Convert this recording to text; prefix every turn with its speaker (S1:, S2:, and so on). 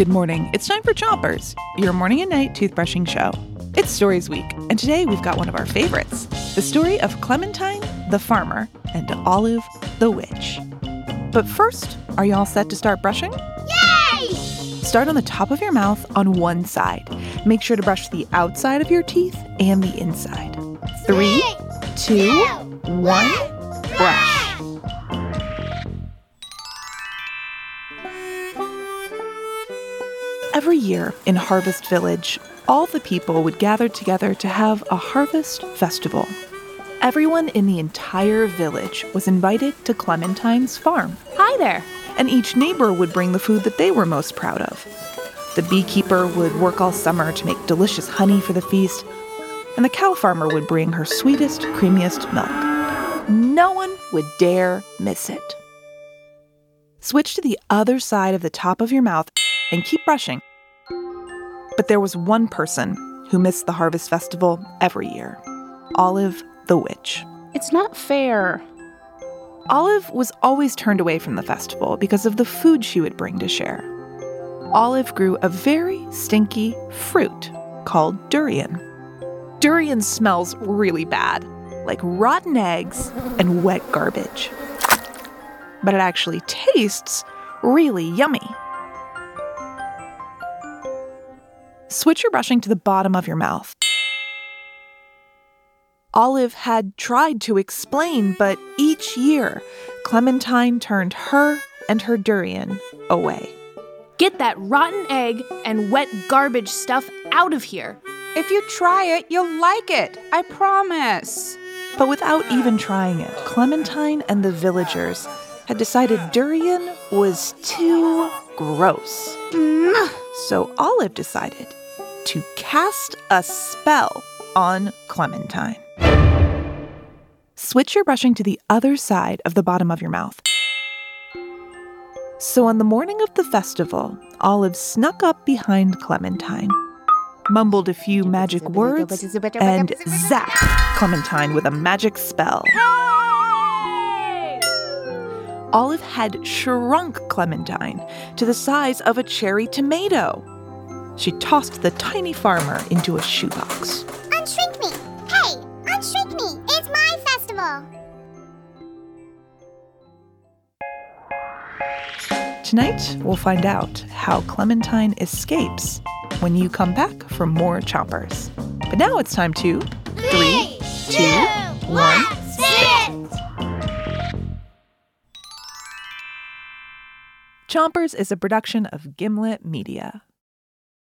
S1: Good morning. It's time for Chompers, your morning and night toothbrushing show. It's Stories Week, and today we've got one of our favorites the story of Clementine the farmer and Olive the witch. But first, are you all set to start brushing?
S2: Yay!
S1: Start on the top of your mouth on one side. Make sure to brush the outside of your teeth and the inside. Three, two, one, Every year in Harvest Village, all the people would gather together to have a harvest festival. Everyone in the entire village was invited to Clementine's farm.
S3: Hi there.
S1: and each neighbor would bring the food that they were most proud of. The beekeeper would work all summer to make delicious honey for the feast, and the cow farmer would bring her sweetest, creamiest milk. No one would dare miss it. Switch to the other side of the top of your mouth and keep brushing. But there was one person who missed the harvest festival every year Olive the witch.
S3: It's not fair.
S1: Olive was always turned away from the festival because of the food she would bring to share. Olive grew a very stinky fruit called durian. Durian smells really bad, like rotten eggs and wet garbage. But it actually tastes really yummy. Switch your brushing to the bottom of your mouth. Olive had tried to explain, but each year, Clementine turned her and her durian away.
S3: Get that rotten egg and wet garbage stuff out of here.
S4: If you try it, you'll like it. I promise.
S1: But without even trying it, Clementine and the villagers had decided durian was too gross. Mm. So Olive decided to cast a spell on Clementine. Switch your brushing to the other side of the bottom of your mouth. So on the morning of the festival, Olive snuck up behind Clementine, mumbled a few magic words, and zapped Clementine with a magic spell. Olive had shrunk Clementine to the size of a cherry tomato. She tossed the tiny farmer into a shoebox.
S2: Unshrink me! Hey, unshrink me! It's my festival!
S1: Tonight, we'll find out how Clementine escapes when you come back for more chompers. But now it's time to three, two, one,
S2: sit!
S1: Chompers is a production of Gimlet Media.